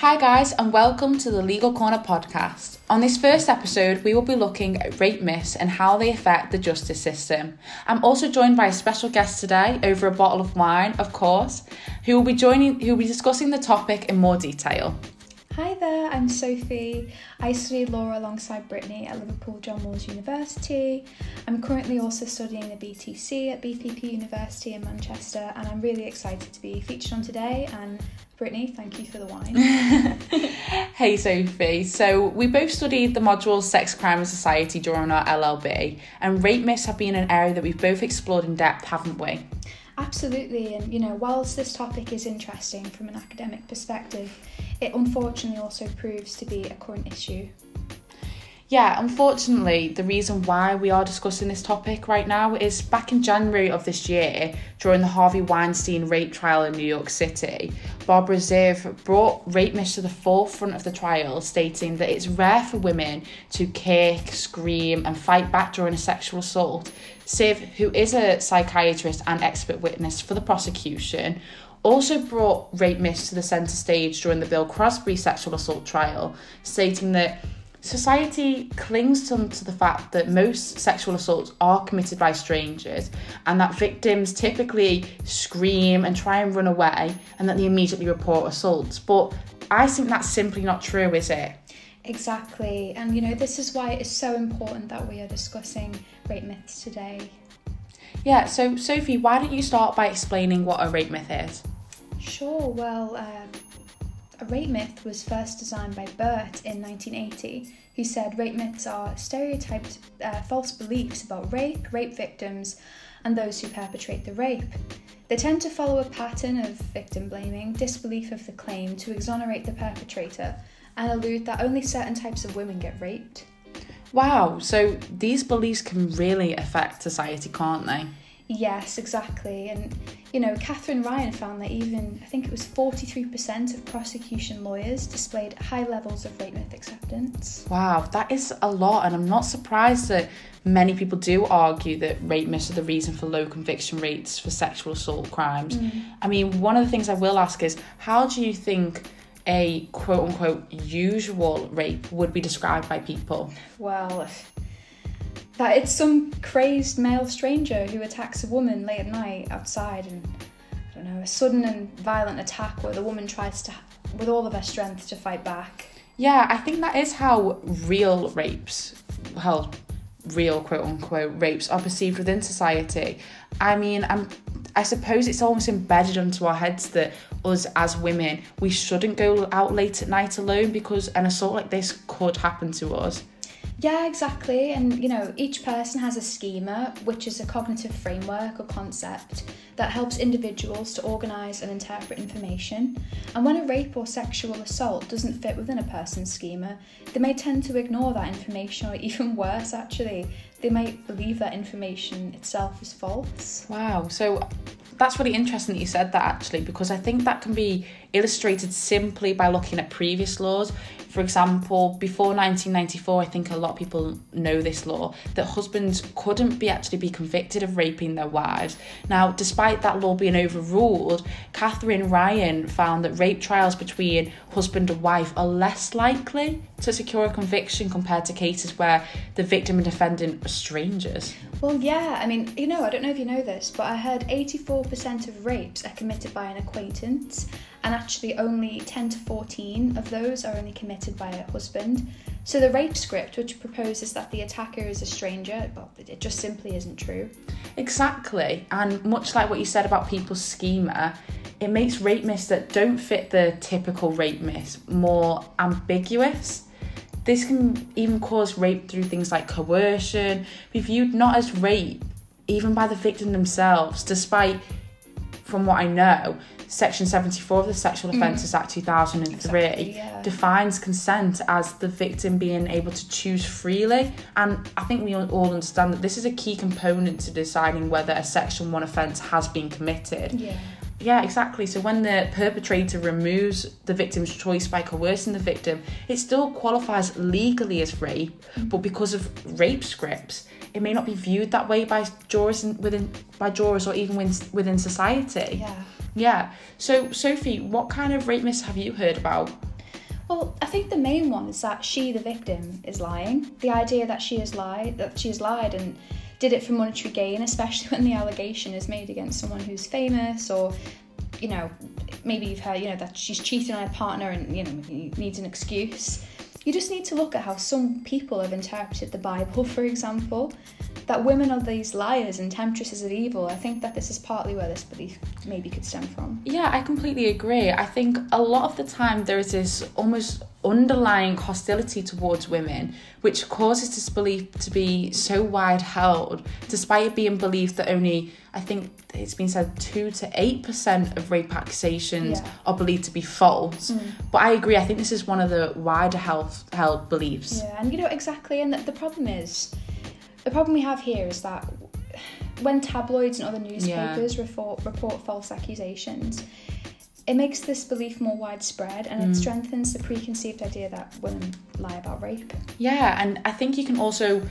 Hi, guys, and welcome to the Legal Corner podcast. On this first episode, we will be looking at rape myths and how they affect the justice system. I'm also joined by a special guest today over a bottle of wine, of course, who will be joining, who will be discussing the topic in more detail. Hi there, I'm Sophie. I studied law alongside Brittany at Liverpool John Moores University. I'm currently also studying the BPTC at BPP University in Manchester, and I'm really excited to be featured on today. And Brittany, thank you for the wine. hey Sophie, so we both studied the module Sex, Crime and Society during our LLB, and rape myths have been an area that we've both explored in depth, haven't we? Absolutely, and you know, whilst this topic is interesting from an academic perspective, it unfortunately also proves to be a current issue. Yeah, unfortunately, the reason why we are discussing this topic right now is back in January of this year, during the Harvey Weinstein rape trial in New York City, Barbara Ziv brought rape myths to the forefront of the trial, stating that it's rare for women to kick, scream, and fight back during a sexual assault. Ziv, who is a psychiatrist and expert witness for the prosecution, also brought rape myths to the centre stage during the Bill Cosby sexual assault trial, stating that Society clings to, to the fact that most sexual assaults are committed by strangers and that victims typically scream and try and run away and that they immediately report assaults. But I think that's simply not true, is it? Exactly. And you know, this is why it is so important that we are discussing rape myths today. Yeah, so Sophie, why don't you start by explaining what a rape myth is? Sure, well, um, a rape myth was first designed by Burt in 1980, who said rape myths are stereotyped uh, false beliefs about rape, rape victims, and those who perpetrate the rape. They tend to follow a pattern of victim blaming, disbelief of the claim to exonerate the perpetrator, and allude that only certain types of women get raped. Wow, so these beliefs can really affect society, can't they? Yes, exactly. And, you know, Katherine Ryan found that even, I think it was 43% of prosecution lawyers displayed high levels of rape myth acceptance. Wow, that is a lot. And I'm not surprised that many people do argue that rape myths are the reason for low conviction rates for sexual assault crimes. Mm. I mean, one of the things I will ask is how do you think a quote unquote usual rape would be described by people? Well, that it's some crazed male stranger who attacks a woman late at night outside and I don't know, a sudden and violent attack where the woman tries to with all of her strength to fight back. Yeah, I think that is how real rapes, well, real quote unquote rapes are perceived within society. I mean, I'm I suppose it's almost embedded into our heads that us as women, we shouldn't go out late at night alone because an assault like this could happen to us. Yeah, exactly. And you know, each person has a schema, which is a cognitive framework or concept that helps individuals to organise and interpret information. And when a rape or sexual assault doesn't fit within a person's schema, they may tend to ignore that information, or even worse, actually, they might believe that information itself is false. Wow. So that's really interesting that you said that actually, because I think that can be illustrated simply by looking at previous laws. For example, before 1994, I think a lot of people know this law that husbands couldn't be actually be convicted of raping their wives. Now, despite that law being overruled, Catherine Ryan found that rape trials between husband and wife are less likely to secure a conviction compared to cases where the victim and defendant are strangers. Well, yeah, I mean, you know, I don't know if you know this, but I heard 84% of rapes are committed by an acquaintance and actually only 10 to 14 of those are only committed by a husband. So the rape script, which proposes that the attacker is a stranger, well, it just simply isn't true. Exactly, and much like what you said about people's schema, it makes rape myths that don't fit the typical rape myths more ambiguous. This can even cause rape through things like coercion, be viewed not as rape, even by the victim themselves, despite, from what I know, Section 74 of the Sexual mm. Offences mm. Act 2003 exactly, yeah. defines consent as the victim being able to choose freely. And I think we all understand that this is a key component to deciding whether a Section 1 offence has been committed. Yeah. Yeah, exactly. So when the perpetrator removes the victim's choice by coercing the victim, it still qualifies legally as rape, mm. but because of rape scripts, it may not be viewed that way by jurors within by jurors or even within society. Yeah. Yeah. So, Sophie, what kind of rape myths have you heard about? Well, I think the main one is that she, the victim, is lying. The idea that she has lied, that she has lied and did it for monetary gain, especially when the allegation is made against someone who's famous or, you know, maybe you've heard, you know, that she's cheating on her partner and, you know, needs an excuse. You just need to look at how some people have interpreted the Bible, for example, that women are these liars and temptresses of evil. I think that this is partly where this belief maybe could stem from. Yeah, I completely agree. I think a lot of the time there is this almost underlying hostility towards women, which causes this belief to be so wide held, despite it being believed that only, I think it's been said, 2 to 8% of rape accusations Yeah. are believed to be false. Mm. But I agree, I think this is one of the wider held, held beliefs. Yeah, and you know exactly. And the problem is, the problem we have here is that when tabloids and other newspapers report, report false accusations, it makes this belief more widespread and Mm. it strengthens the preconceived idea that women lie about rape. Yeah, and I think you can also,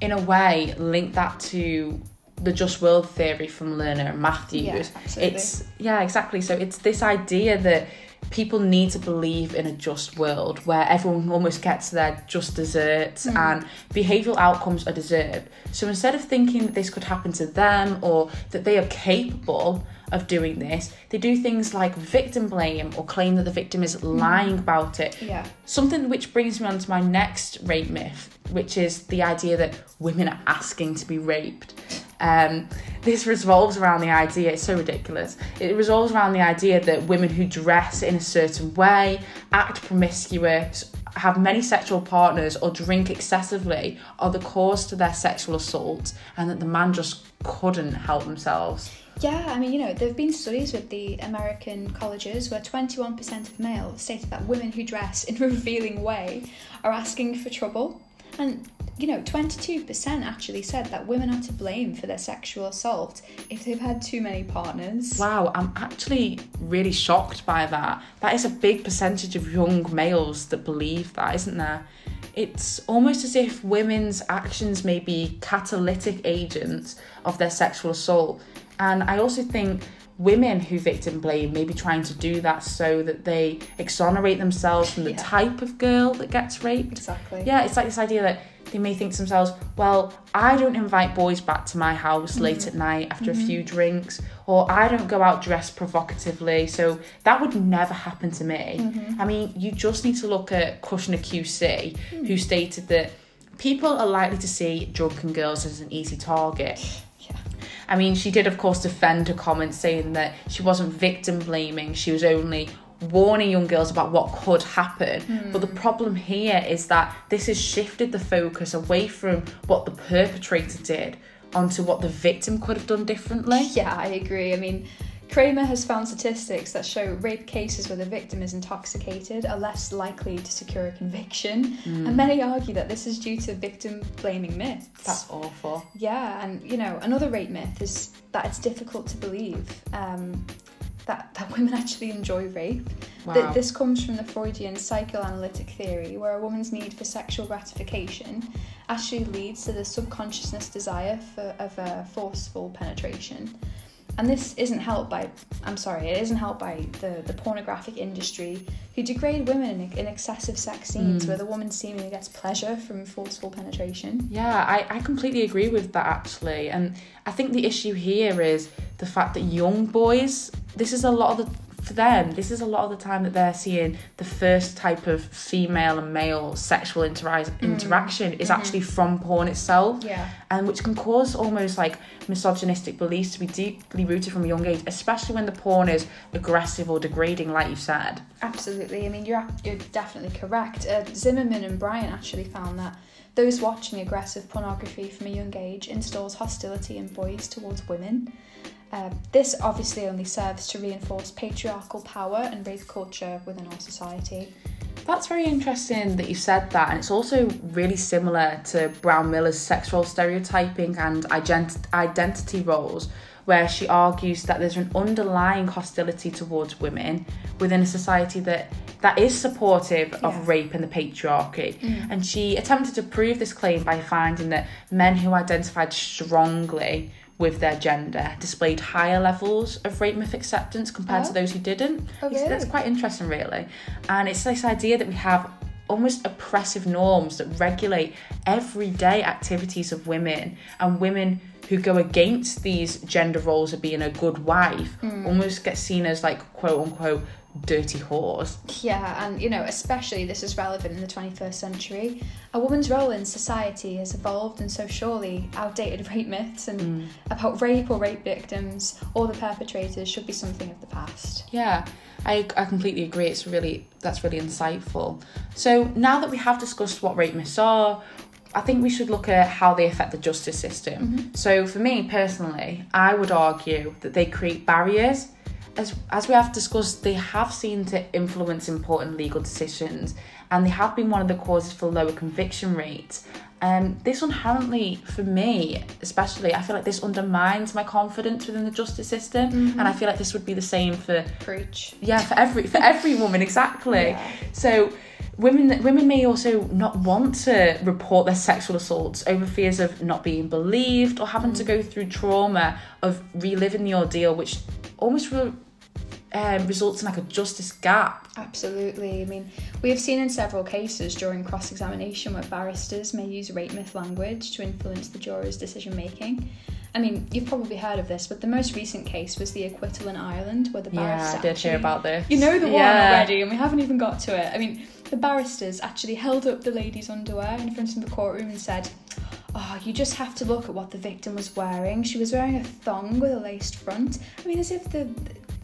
in a way, link that to the just world theory from Lerner and Matthews. Yeah. It's yeah, exactly. So it's this idea that people need to believe in a just world where everyone almost gets their just desserts Hmm. and behavioural outcomes are deserved. So instead of thinking that this could happen to them or that they are capable of doing this, they do things like victim blame or claim that the victim is Hmm. lying about it. Yeah. Something which brings me on to my next rape myth, which is the idea that women are asking to be raped. Um, this revolves around the idea, it's so ridiculous. It revolves around the idea that women who dress in a certain way, act promiscuous, have many sexual partners, or drink excessively are the cause to their sexual assault, and that the man just couldn't help themselves. Yeah, I mean, you know, there have been studies with the American colleges where 21% of males stated that women who dress in a revealing way are asking for trouble. And, you know, 22% actually said that women are to blame for their sexual assault if they've had too many partners. Wow, I'm actually really shocked by that. That is a big percentage of young males that believe that, isn't there? It's almost as if women's actions may be catalytic agents of their sexual assault. And I also think women who victim blame maybe trying to do that so that they exonerate themselves from the Yeah. type of girl that gets raped. Exactly. Yeah, it's like this idea that they may think to themselves, well, I don't invite boys back to my house mm-hmm. late at night after a mm-hmm. few drinks, or I don't go out dressed provocatively, so that would never happen to me. Mm-hmm. I mean, you just need to look at Kushner QC, who hmm. stated that people are likely to see drunken girls as an easy target. I mean, she did, of course, defend her comments, saying that she wasn't victim blaming, she was only warning young girls about what could happen. But the hmm. problem here is that this has shifted the focus away from what the perpetrator did onto what the victim could have done differently. Yeah, I agree. I mean, Kramer has found statistics that show rape cases where the victim is intoxicated are less likely to secure a conviction, and many argue that this is due to victim blaming myths. That's awful. Yeah, and you know, another rape myth is that it's difficult to believe um, that, that women actually enjoy rape. Th- Wow. this comes from the Freudian psychoanalytic theory, where a woman's need for sexual gratification actually leads to the subconsciousness desire for, of a forceful penetration. And this isn't helped by, I'm sorry, it isn't helped by the, the pornographic industry who degrade women in, in excessive sex scenes hmm. where the woman seemingly gets pleasure from forceful penetration. Yeah, I, I completely agree with that actually. And I think the issue here is the fact that young boys, this is a lot of the, for them, this is a lot of the time that they're seeing the first type of female and male sexual intera- mm. interaction is mm-hmm. actually from porn itself. Yeah. And which can cause almost like misogynistic beliefs to be deeply rooted from a young age, especially when the porn is aggressive or degrading, like you said. Absolutely. I mean, you're you're definitely correct. Uh, Zimmerman and Bryant actually found that those watching aggressive pornography from a young age installs hostility in boys towards women. Uh, this obviously only serves to reinforce patriarchal power and rape culture within our society. That's very interesting that you said that, and it's also really similar to Brownmiller's sexual stereotyping and ident- identity roles, where she argues that there's an underlying hostility towards women within a society that that is supportive Yeah. of rape and the patriarchy. And she attempted to prove this claim by finding that men who identified strongly with their gender displayed higher levels of rape myth acceptance compared Oh. to those who didn't. Oh, That's quite interesting, really. And it's this idea that we have almost oppressive norms that regulate everyday activities of women and women who go against these gender roles of being a good wife Hmm. almost get seen as like quote unquote dirty whores. Yeah, and you know, especially this is relevant in the 21st century. A woman's role in society has evolved, and so surely outdated rape myths and about rape or rape victims or the perpetrators should be something of the past. Yeah, I, I completely agree. It's really that's really insightful. So now that we have discussed what rape myths are, I think we should look at how they affect the justice system. So for me personally, I would argue that they create barriers. As, as we have discussed, they have seen to influence important legal decisions and they have been one of the causes for lower conviction rates. Um, this inherently, for me especially, I feel like this undermines my confidence within the justice system, and I feel like this would be the same for Preach. yeah for every for every woman exactly Yeah. so women women may also not want to report their sexual assaults over fears of not being believed or having to go through trauma of reliving the ordeal which almost re- um, results in like a justice gap Absolutely. I mean, we have seen in several cases during cross examination where barristers may use rape myth language to influence the jurors' decision making. I mean, you've probably heard of this, but the most recent case was the acquittal in Ireland where the yeah barrister. i did hear about this You know the one Yeah. already, and we haven't even got to it. I mean, the barristers actually held up the lady's underwear in front of the courtroom and said, Oh, you just have to look at what the victim was wearing. She was wearing a thong with a laced front. I mean, as if the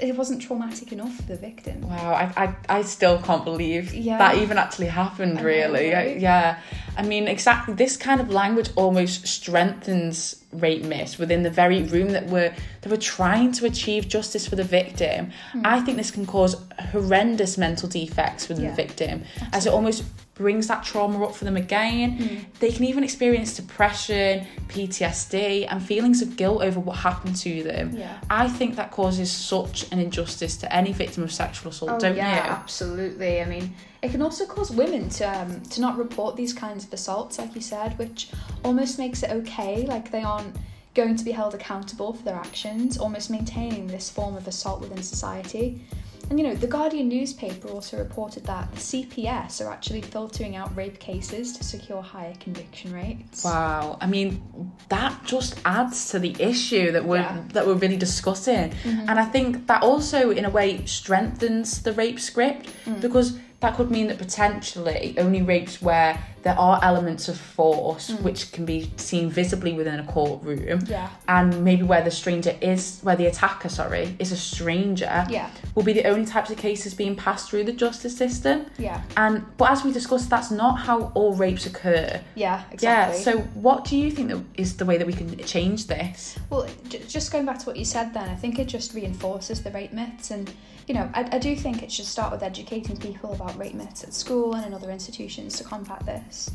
it wasn't traumatic enough for the victim. Wow, I, I, I still can't believe Yeah. that even actually happened, I know, really. I- yeah. I mean, exactly. This kind of language almost strengthens rape myths within the very room that we're, that we're trying to achieve justice for the victim. Hmm. I think this can cause horrendous mental defects within Yeah, the victim, as it almost brings that trauma up for them again. Hmm. They can even experience depression, PTSD, and feelings of guilt over what happened to them. Yeah. I think that causes such an injustice to any victim of sexual assault, Oh don't yeah, you? absolutely. I mean, it can also cause women to um, to not report these kinds of assaults, like you said, which almost makes it okay. Like they aren't going to be held accountable for their actions, almost maintaining this form of assault within society. And you know, the Guardian newspaper also reported that the CPS are actually filtering out rape cases to secure higher conviction rates. Wow, I mean that just adds to the issue that we're Yeah. that we're really discussing, Mm-hmm. and I think that also in a way strengthens the rape script Mm. because that could mean that potentially only rapes where there are elements of force Mm. which can be seen visibly within a courtroom, Yeah. and maybe where the stranger is where the attacker sorry is a stranger Yeah. will be the only types of cases being passed through the justice system. Yeah. And but as we discussed, that's not how all rapes occur. Yeah. Exactly. Yeah. So, what do you think that is the way that we can change this? Well, j- just going back to what you said then, I think it just reinforces the rape myths. And, you know, I, I do think it should start with educating people about rape myths at school and in other institutions to combat this.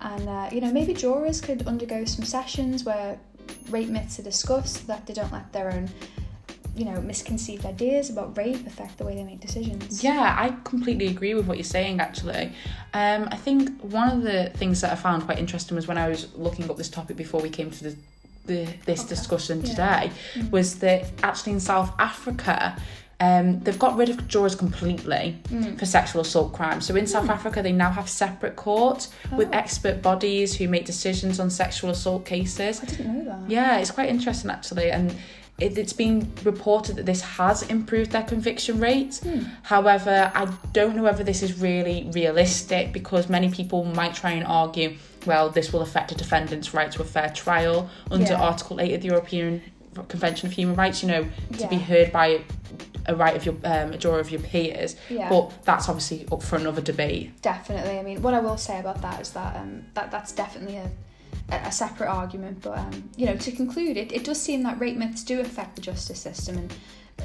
And, uh, you know, maybe jurors could undergo some sessions where rape myths are discussed, so that they don't let their own, you know, misconceived ideas about rape affect the way they make decisions. Yeah, I completely agree with what you're saying. Actually, um, I think one of the things that I found quite interesting was when I was looking up this topic before we came to the, the this Okay. discussion Yeah. today, was that actually in South Africa. Um, they've got rid of jurors completely Mm. for sexual assault crimes. So in South Africa, they now have separate courts with Oh. expert bodies who make decisions on sexual assault cases. I didn't know that. Yeah, it's quite interesting actually, and it, it's been reported that this has improved their conviction rates. However, I don't know whether this is really realistic because many people might try and argue, well, this will affect a defendant's right to a fair trial under Yeah. Article 8 of the European Convention of Human Rights, you know, to be heard by a right of your um, a juror of your peers. Yeah. But that's obviously up for another debate. Definitely. I mean, what I will say about that is that um, that that's definitely a, a a separate argument. But um, you know, to conclude, it, it does seem that rape myths do affect the justice system, and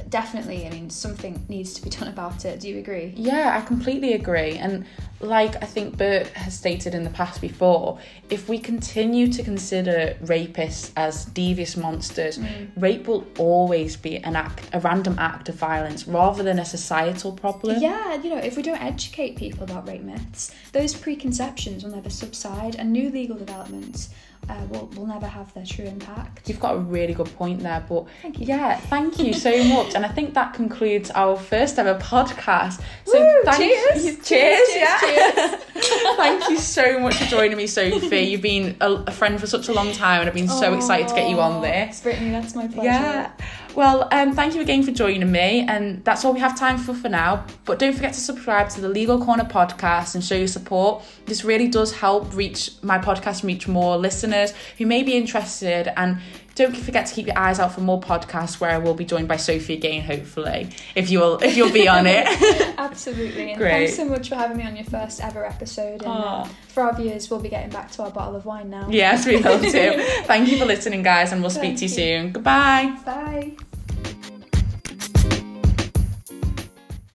definitely, I mean, something needs to be done about it. Do you agree? Yeah, I completely agree. And like I think Burt has stated in the past before, if we continue to consider rapists as devious monsters, mm. rape will always be an act, a random act of violence rather than a societal problem. Yeah, you know, if we don't educate people about rape myths, those preconceptions will never subside, and new legal developments uh, will, will never have their true impact. You've got a really good point there, but Thank you. yeah, thank you so much. And I think that concludes our first ever podcast. So Woo, thank cheers. you, cheers, Cheers, yeah. thank you so much for joining me, Sophie. You've been a, a friend for such a long time, and I've been so excited to get you on this. Brittany, that's my pleasure. Yeah. Well, um, thank you again for joining me, and that's all we have time for for now. But don't forget to subscribe to the Legal Corner podcast and show your support. This really does help reach my podcast reach more listeners who may be interested. And don't forget to keep your eyes out for more podcasts where I will be joined by Sophie again, hopefully, if you will, if you'll be on it. Absolutely. And Great. thanks so much for having me on your first ever episode. And uh, for our viewers, we'll be getting back to our bottle of wine now. yes, we will too. Thank you for listening, guys, and we'll speak Thank to you you. soon. Goodbye. Bye.